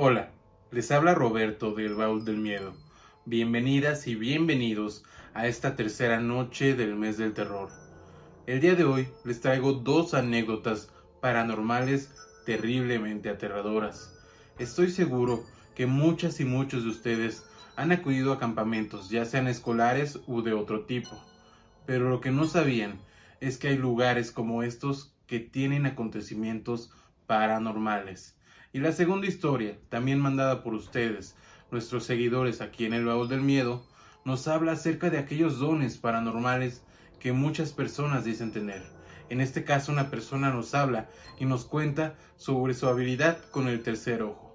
Hola, les habla Roberto del Baúl del Miedo. Bienvenidas y bienvenidos a esta tercera noche del mes del terror. El día de hoy les traigo dos anécdotas paranormales terriblemente aterradoras. Estoy seguro que muchas y muchos de ustedes han acudido a campamentos, ya sean escolares u de otro tipo. Pero lo que no sabían es que hay lugares como estos que tienen acontecimientos paranormales. Y la segunda historia, también mandada por ustedes, nuestros seguidores aquí en el Baúl del Miedo, nos habla acerca de aquellos dones paranormales que muchas personas dicen tener. En este caso una persona nos habla y nos cuenta sobre su habilidad con el tercer ojo.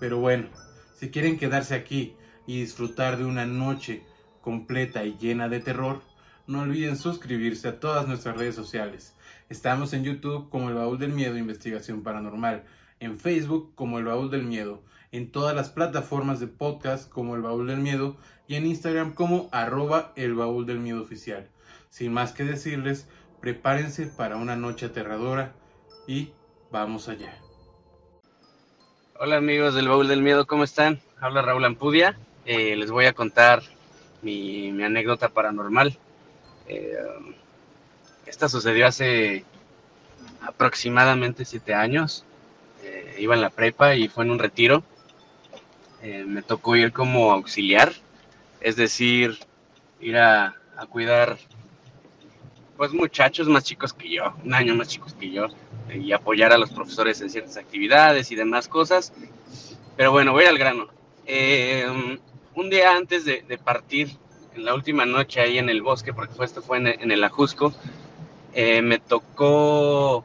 Pero bueno, si quieren quedarse aquí y disfrutar de una noche completa y llena de terror, no olviden suscribirse a todas nuestras redes sociales. Estamos en YouTube como el Baúl del Miedo Investigación Paranormal en Facebook como El Baúl del Miedo, en todas las plataformas de podcast como El Baúl del Miedo y en Instagram como arroba El Baúl del Miedo Oficial. Sin más que decirles, prepárense para una noche aterradora y vamos allá. Hola amigos del Baúl del Miedo, ¿cómo están? Habla Raúl Ampudia. Eh, les voy a contar mi, anécdota paranormal. Eh, esta sucedió hace aproximadamente siete años iba en la prepa y fue en un retiro. Eh, me tocó ir como auxiliar, es decir, ir a, cuidar pues muchachos más chicos que yo, un año más chicos que yo, y apoyar a los profesores en ciertas actividades y demás cosas. Pero bueno, voy al grano. Eh, un día antes de, partir, en la última noche ahí en el bosque, porque fue, esto fue en, el Ajusco, eh, me tocó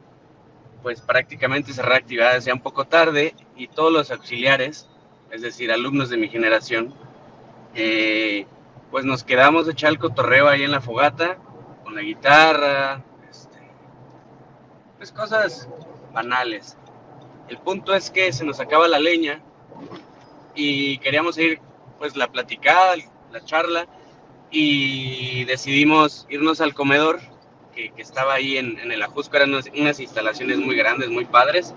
pues prácticamente cerrar actividades ya un poco tarde y todos los auxiliares, es decir, alumnos de mi generación, eh, pues nos quedamos de echar el cotorreo ahí en la fogata, con la guitarra, este, pues cosas banales. El punto es que se nos acaba la leña y queríamos seguir pues la platicada, la charla y decidimos irnos al comedor que, estaba ahí en, el Ajusco, eran unas, instalaciones muy grandes, muy padres,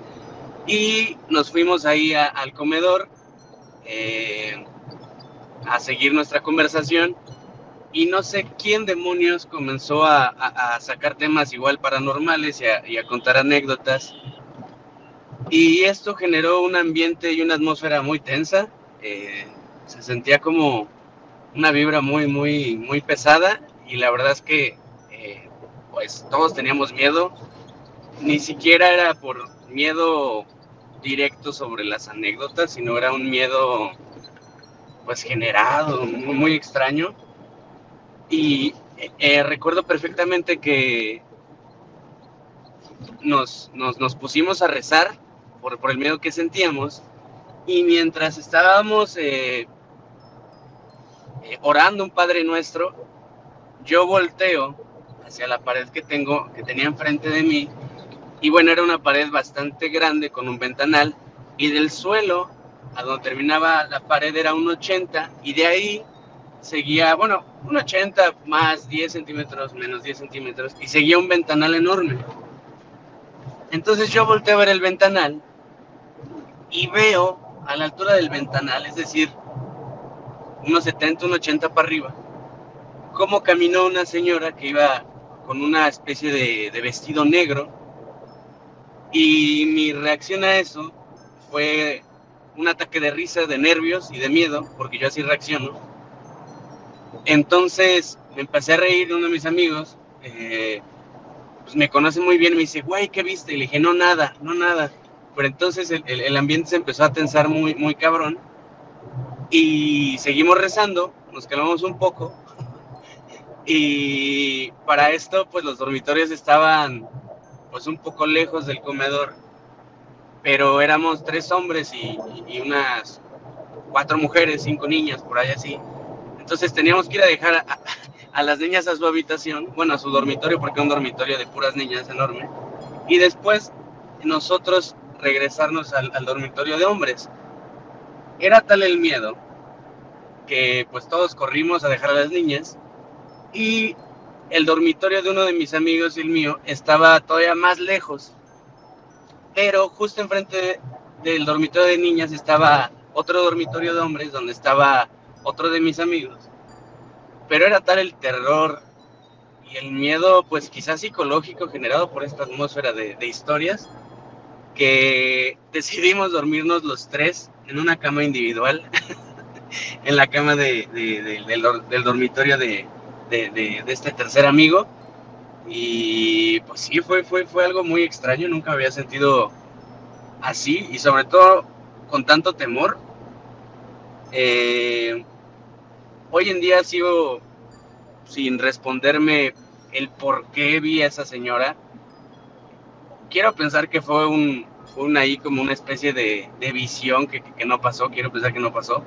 y nos fuimos ahí al comedor eh, a seguir nuestra conversación y no sé quién demonios comenzó a, sacar temas igual paranormales y a, contar anécdotas. Y esto generó un ambiente y una atmósfera muy tensa. Eh, se sentía como una vibra muy, muy, muy pesada. Y la verdad es que pues todos teníamos miedo. Ni siquiera era por miedo directo sobre las anécdotas, sino era un miedo pues generado, muy, extraño. Y eh, recuerdo perfectamente que nos, nos, pusimos a rezar por, por, el miedo que sentíamos y mientras estábamos eh, eh, orando un Padre Nuestro, yo volteo hacia la pared que tengo, que tenía enfrente de mí. Y bueno, era una pared bastante grande con un ventanal. Y del suelo a donde terminaba la pared era un 80 y de ahí seguía, bueno, un 80 más 10 centímetros, menos 10 centímetros y seguía un ventanal enorme. Entonces yo volteé a ver el ventanal y veo a la altura del ventanal, es decir, unos 70, unos 80 para arriba, cómo caminó una señora que iba con una especie de, vestido negro. Y mi reacción a eso fue un ataque de risa, de nervios y de miedo, porque yo así reacciono. Entonces me empecé a reír de uno de mis amigos, eh, pues me conoce muy bien, me dice, güey, ¿qué viste? Y le dije, no, nada, no, nada. Pero entonces el, el, ambiente se empezó a tensar muy, muy cabrón y seguimos rezando, nos calmamos un poco y para esto, pues los dormitorios estaban pues un poco lejos del comedor, pero éramos tres hombres y, unas cuatro mujeres, cinco niñas, por ahí así. Entonces teníamos que ir a dejar a, las niñas a su habitación, bueno, a su dormitorio, porque es un dormitorio de puras niñas enorme, y después nosotros regresarnos al, al dormitorio de hombres. Era tal el miedo que pues todos corrimos a dejar a las niñas y el dormitorio de uno de mis amigos y el mío estaba todavía más lejos. Pero justo enfrente del dormitorio de niñas estaba otro dormitorio de hombres donde estaba otro de mis amigos. Pero era tal el terror y el miedo, pues quizás psicológico generado por esta atmósfera de, historias, que decidimos dormirnos los tres en una cama individual, en la cama de, del, dormitorio de, este tercer amigo. Y pues sí, fue, fue, fue algo muy extraño, nunca había sentido así y sobre todo con tanto temor. Eh, hoy en día sigo sin responderme el por qué vi a esa señora. Quiero pensar que fue un, ahí como una especie de, visión que, no pasó, quiero pensar que no pasó.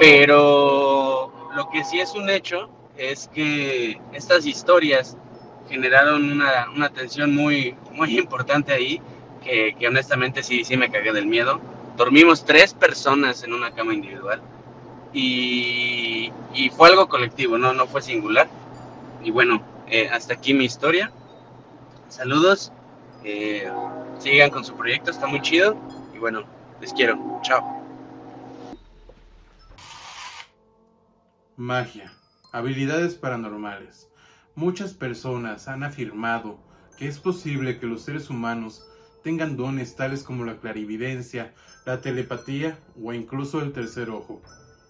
Pero lo que sí es un hecho es que estas historias generaron una, una tensión muy, muy importante ahí, que, que, honestamente sí, sí me cagué del miedo. Dormimos tres personas en una cama individual y, y fue algo colectivo, no, no fue singular. Y bueno, eh, hasta aquí mi historia. Saludos. Eh, sigan con su proyecto, está muy chido. Y bueno, les quiero. Chao. Magia. Habilidades paranormales. Muchas personas han afirmado que es posible que los seres humanos tengan dones tales como la clarividencia, la telepatía o incluso el tercer ojo.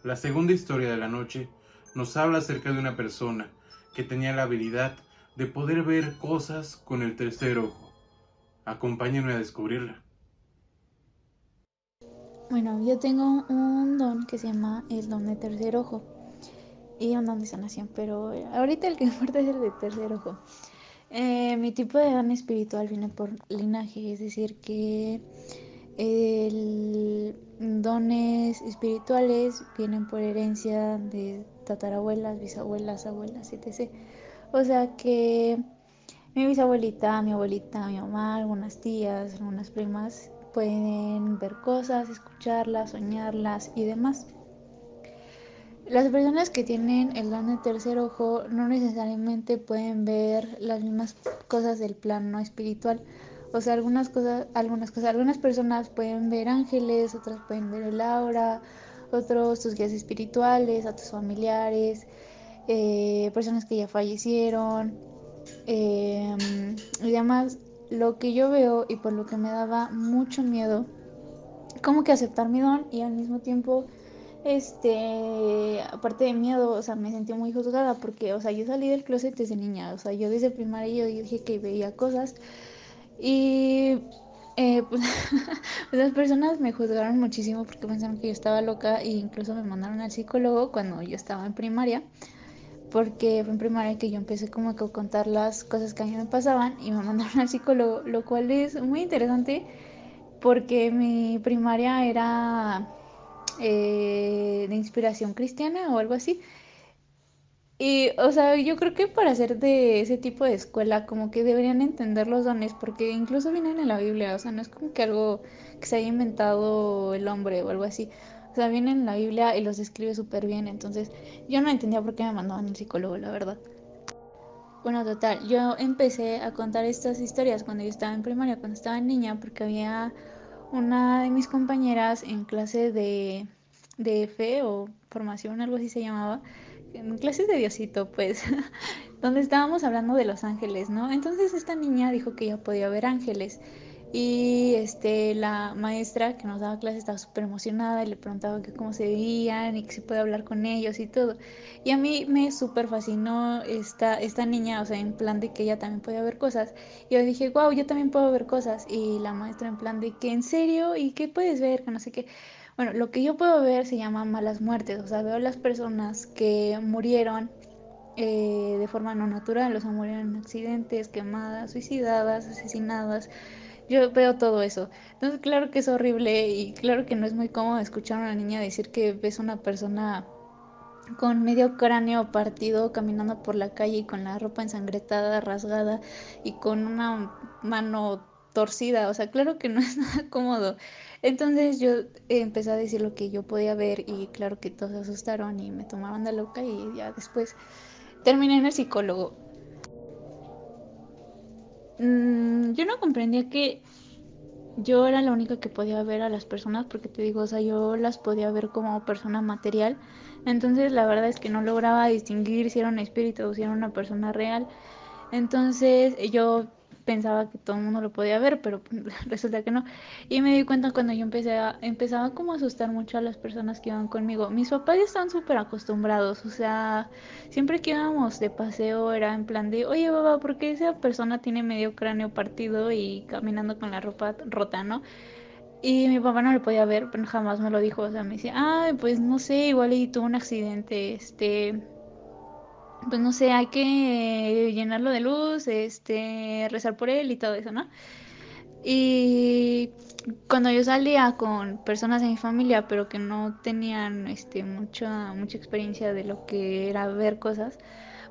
La segunda historia de la noche nos habla acerca de una persona que tenía la habilidad de poder ver cosas con el tercer ojo. Acompáñenme a descubrirla. Bueno, yo tengo un don que se llama el don de tercer ojo y don de sanación, pero ahorita el que importa es el de tercer ojo. Eh, mi tipo de don espiritual viene por linaje, es decir, que el dones espirituales vienen por herencia de tatarabuelas, bisabuelas, abuelas, etc. O sea que mi bisabuelita, mi abuelita, mi mamá, algunas tías, algunas primas pueden ver cosas, escucharlas, soñarlas y demás. Las personas que tienen el don de tercer ojo no necesariamente pueden ver las mismas cosas del plano espiritual. O sea, algunas cosas, algunas cosas, algunas personas pueden ver ángeles, otras pueden ver el aura, otros sus guías espirituales, otros familiares, eh, personas que ya fallecieron em, y demás. Lo que yo veo y por lo que me daba mucho miedo, como que aceptar mi don y al mismo tiempo, este, aparte de miedo, o sea, me sentí muy juzgada porque, o sea, yo salí del closet desde niña, o sea, yo desde primaria yo dije que veía cosas y eh, pues, las personas me juzgaron muchísimo porque pensaron que yo estaba loca e incluso me mandaron al psicólogo cuando yo estaba en primaria. Porque fue en primaria que yo empecé como a contar las cosas que a mí me pasaban y me mandaron al psicólogo, lo cual es muy interesante porque mi primaria era eh, de inspiración cristiana o algo así. Y, o sea, yo creo que para ser de ese tipo de escuela, como que deberían entender los dones, porque incluso vienen en la Biblia, o sea, no es como que algo que se haya inventado el hombre o algo así. O sea, vienen en la Biblia y los describe súper bien, entonces yo no entendía por qué me mandaban un psicólogo, la verdad. Bueno, total, yo empecé a contar estas historias cuando yo estaba en primaria, cuando estaba niña, porque había una de mis compañeras en clase de, de fe o formación, algo así se llamaba, clases de Diosito, pues, donde estábamos hablando de los ángeles, ¿no? Entonces esta niña dijo que ella podía ver ángeles. Y este, la maestra que nos daba clases estaba súper emocionada y le preguntaba que cómo se veían y que se puede hablar con ellos y todo. Y a mí me súper fascinó esta, esta niña, o sea, en plan de que ella también podía ver cosas. Y yo dije, wow, yo también puedo ver cosas. Y la maestra en plan de que, ¿en serio? ¿Y qué puedes ver? Que no sé qué. Bueno, lo que yo puedo ver se llama malas muertes, o sea, veo las personas que murieron eh, de forma no natural, o sea, murieron en accidentes, quemadas, suicidadas, asesinadas. Yo veo todo eso. Entonces, claro que es horrible y claro que no es muy cómodo escuchar a una niña decir que ves una persona con medio cráneo partido caminando por la calle y con la ropa ensangretada, rasgada y con una mano torcida. O sea, claro que no es nada cómodo. Entonces yo empecé a decir lo que yo podía ver y claro que todos se asustaron y me tomaron de loca y ya después terminé en el psicólogo. Mm, yo no comprendía que yo era la única que podía ver a las personas porque te digo, o sea, yo las podía ver como persona material. Entonces la verdad es que no lograba distinguir si era un espíritu o si era una persona real. Entonces yo pensaba que todo el mundo lo podía ver, pero resulta que no. Y me di cuenta cuando yo empecé a, empezaba como a asustar mucho a las personas que iban conmigo. Mis papás ya están súper acostumbrados, o sea, siempre que íbamos de paseo era en plan de, oye papá, ¿por qué esa persona tiene medio cráneo partido y caminando con la ropa rota, no? Y mi papá no lo podía ver, pero jamás me lo dijo, o sea, me decía, ay, pues no sé, igual y tuvo un accidente, este pues no sé, hay que llenarlo de luz, este, rezar por él y todo eso, ¿no? Y cuando yo salía con personas de mi familia, pero que no tenían este, mucha, mucha experiencia de lo que era ver cosas,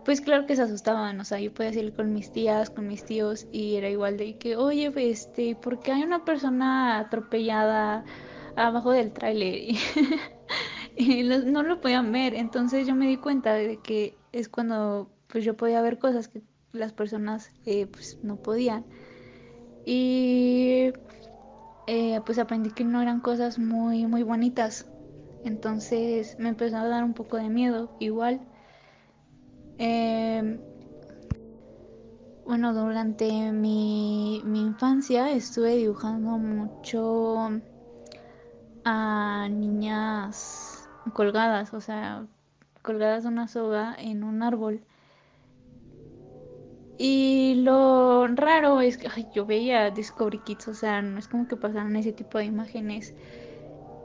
pues claro que se asustaban, o sea, yo podía salir con mis tías, con mis tíos, y era igual de que, oye, este, ¿por qué hay una persona atropellada abajo del tráiler? y no lo podían ver, entonces yo me di cuenta de que es cuando pues yo podía ver cosas que las personas eh, pues no podían. Y eh, pues aprendí que no eran cosas muy, muy bonitas. Entonces me empezó a dar un poco de miedo igual. Em, bueno, durante mi, mi infancia estuve dibujando mucho a niñas colgadas, o sea, colgadas de una soga en un árbol. Y lo raro es que yo veía Discovery Kids, o sea, no es como que pasaran ese tipo de imágenes.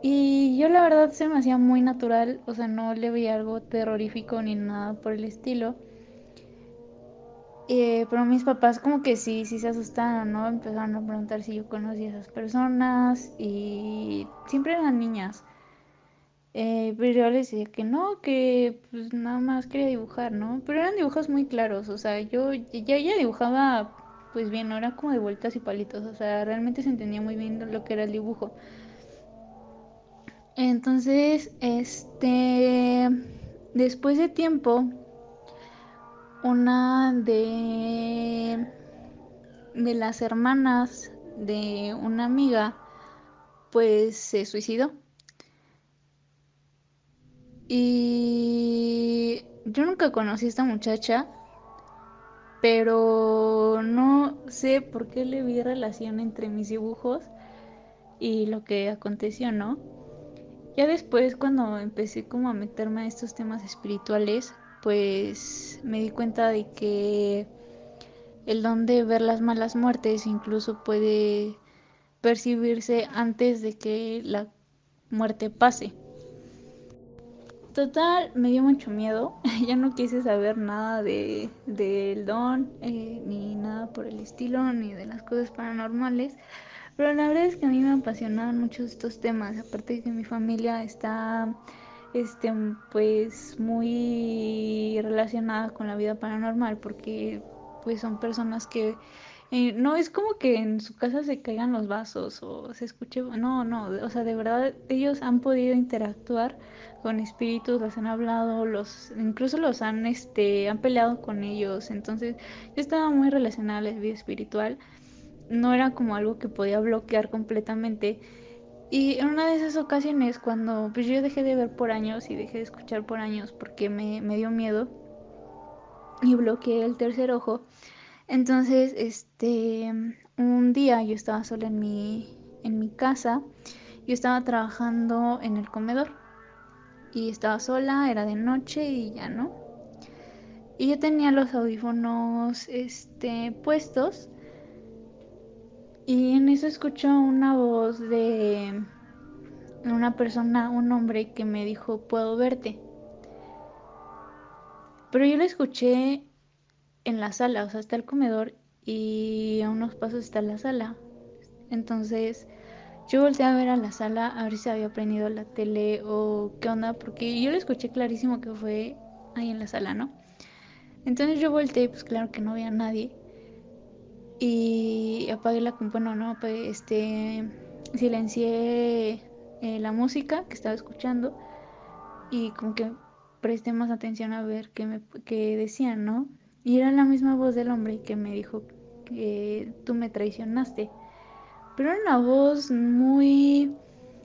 Y yo la verdad se me hacía muy natural, o sea, no le veía algo terrorífico ni nada por el estilo. Eh, pero mis papás como que sí, sí se asustaron, ¿no? Empezaron a preguntar si yo conocía a esas personas y siempre eran niñas. Eh, pero yo les decía que no, que pues nada más quería dibujar, ¿no? Pero eran dibujos muy claros, o sea, yo ya, ya dibujaba pues bien, no era como de vueltas y palitos, o sea, realmente se entendía muy bien lo que era el dibujo. Entonces, este, después de tiempo, una de, de las hermanas de una amiga, pues se suicidó. Y yo nunca conocí a esta muchacha, pero no sé por qué le vi relación entre mis dibujos y lo que aconteció, ¿no? Ya después cuando empecé como a meterme a estos temas espirituales, pues me di cuenta de que el don de ver las malas muertes incluso puede percibirse antes de que la muerte pase. Total, me dio mucho miedo. ya no quise saber nada de del don, eh, ni nada por el estilo, ni de las cosas paranormales. Pero la verdad es que a mí me apasionaban mucho estos temas. Aparte de que mi familia está, este, pues, muy relacionada con la vida paranormal, porque, pues, son personas que no es como que en su casa se caigan los vasos o se escuche, no, no, o sea, de verdad ellos han podido interactuar con espíritus, los han hablado, los incluso los han este han peleado con ellos, entonces yo estaba muy relacionada a la vida espiritual. No era como algo que podía bloquear completamente. Y en una de esas ocasiones, cuando pues yo dejé de ver por años y dejé de escuchar por años porque me, me dio miedo y bloqueé el tercer ojo, entonces, este, un día yo estaba sola en mi, en mi casa, yo estaba trabajando en el comedor y estaba sola, era de noche y ya no. Y yo tenía los audífonos este, puestos y en eso escucho una voz de una persona, un hombre que me dijo, puedo verte. Pero yo lo escuché en la sala, o sea, está el comedor y a unos pasos está la sala. Entonces yo volteé a ver a la sala a ver si había prendido la tele o qué onda, porque yo lo escuché clarísimo que fue ahí en la sala, ¿no? Entonces yo volteé, pues claro que no había nadie. Y apagué la bueno, no, pues este silencié eh, la música que estaba escuchando y como que presté más atención a ver qué me qué decían, ¿no? Y era la misma voz del hombre que me dijo que tú me traicionaste. pero era una voz muy,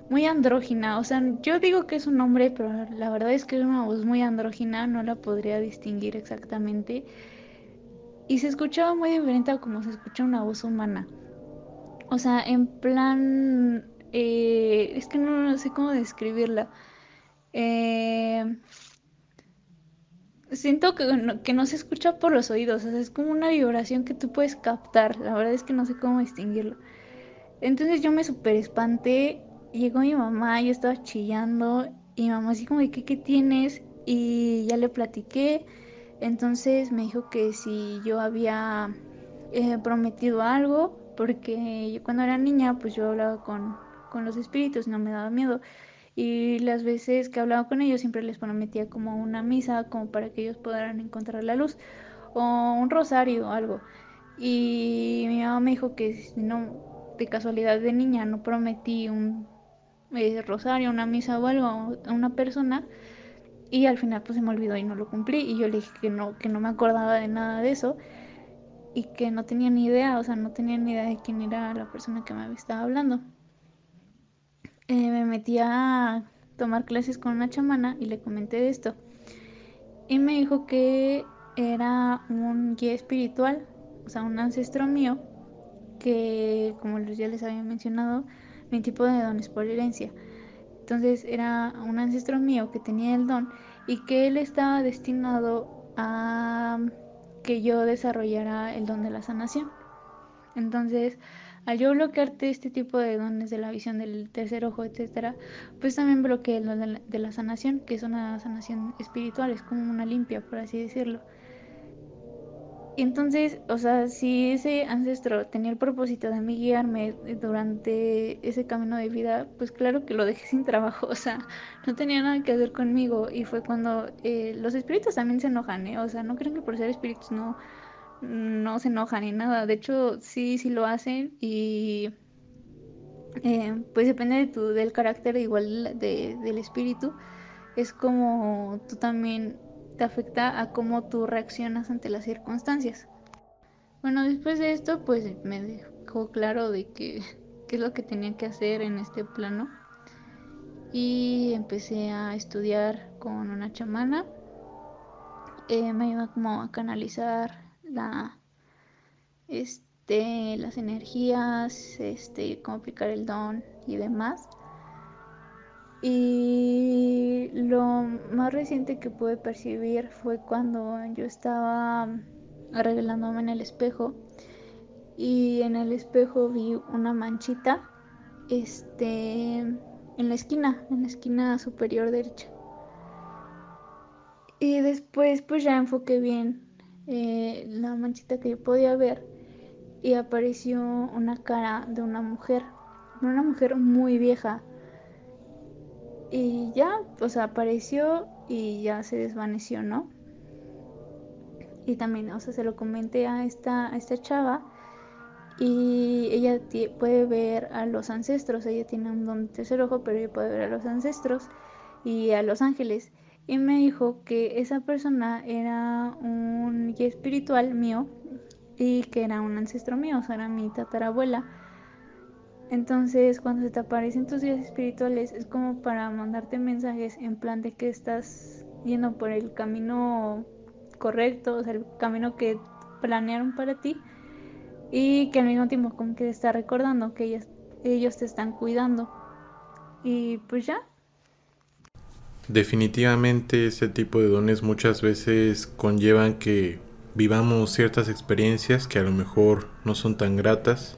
muy andrógina. O sea, yo digo que es un hombre, pero la verdad es que era una voz muy andrógina, no la podría distinguir exactamente. Y se escuchaba muy diferente a como se escucha una voz humana. O sea, en plan... Eh, es que no, sé cómo describirla. Eh, siento que no, que no se escucha por los oídos, o sea, es como una vibración que tú puedes captar, la verdad es que no sé cómo distinguirlo. Entonces yo me super espanté, llegó mi mamá, yo estaba chillando y mi mamá así como de ¿qué, qué tienes? Y ya le platiqué, entonces me dijo que si yo había eh, prometido algo, porque yo cuando era niña pues yo hablaba con, con los espíritus, no me daba miedo. Y las veces que hablaba con ellos siempre les prometía como una misa, como para que ellos pudieran encontrar la luz, o un rosario o algo. Y mi mamá me dijo que no, de casualidad de niña, no prometí un eh, rosario, una misa o algo a una persona, y al final pues se me olvidó y no lo cumplí. Y yo le dije que no, que no me acordaba de nada de eso y que no tenía ni idea, o sea, no tenía ni idea de quién era la persona que me estaba hablando. Eh, me metí a tomar clases con una chamana y le comenté esto. Y me dijo que era un guía espiritual, o sea, un ancestro mío, que como ya les había mencionado, mi tipo de don es por herencia. Entonces era un ancestro mío que tenía el don y que él estaba destinado a que yo desarrollara el don de la sanación. Entonces, al yo bloquearte este tipo de dones de la visión del tercer ojo, etcétera, pues también bloqueé el don de la, sanación, que es una sanación espiritual, es como una limpia, por así decirlo. Entonces, o sea, si ese ancestro tenía el propósito de mí guiarme durante ese camino de vida, pues claro que lo dejé sin trabajo, o sea, no tenía nada que hacer conmigo. Y fue cuando eh, los espíritus también se enojan, ¿eh? O sea, no creen que por ser espíritus no no se enojan ni nada. De hecho, sí, sí lo hacen y eh, pues depende de tu, del carácter igual de, del espíritu. Es como tú también te afecta a cómo tú reaccionas ante las circunstancias. Bueno, después de esto, pues me dejó claro de que qué es lo que tenía que hacer en este plano. Y empecé a estudiar con una chamana. Eh, me ayuda como a canalizar la, este, las energías, este, cómo aplicar el don y demás. Y lo más reciente que pude percibir fue cuando yo estaba arreglándome en el espejo y en el espejo vi una manchita este en la esquina, en la esquina superior derecha. Y después pues ya enfoqué bien eh, la manchita que yo podía ver y apareció una cara de una mujer, una mujer muy vieja. Y ya, sea, apareció y ya se desvaneció, ¿no? Y también, o sea, se lo comenté a esta, a esta chava y ella puede ver a los ancestros, ella tiene un don tercer ojo, pero ella puede ver a los ancestros y a los ángeles y me dijo que esa persona era un guía espiritual mío y que era un ancestro mío, o sea, era mi tatarabuela. Entonces, cuando se te aparecen tus guías espirituales, es como para mandarte mensajes en plan de que estás yendo por el camino correcto, o sea, el camino que planearon para ti, y que al mismo tiempo como que te está recordando que ellos, ellos te están cuidando. Y pues ya, Definitivamente ese tipo de dones muchas veces conllevan que vivamos ciertas experiencias que a lo mejor no son tan gratas,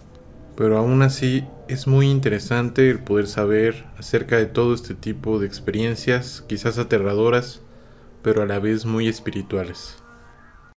pero aún así es muy interesante el poder saber acerca de todo este tipo de experiencias, quizás aterradoras, pero a la vez muy espirituales.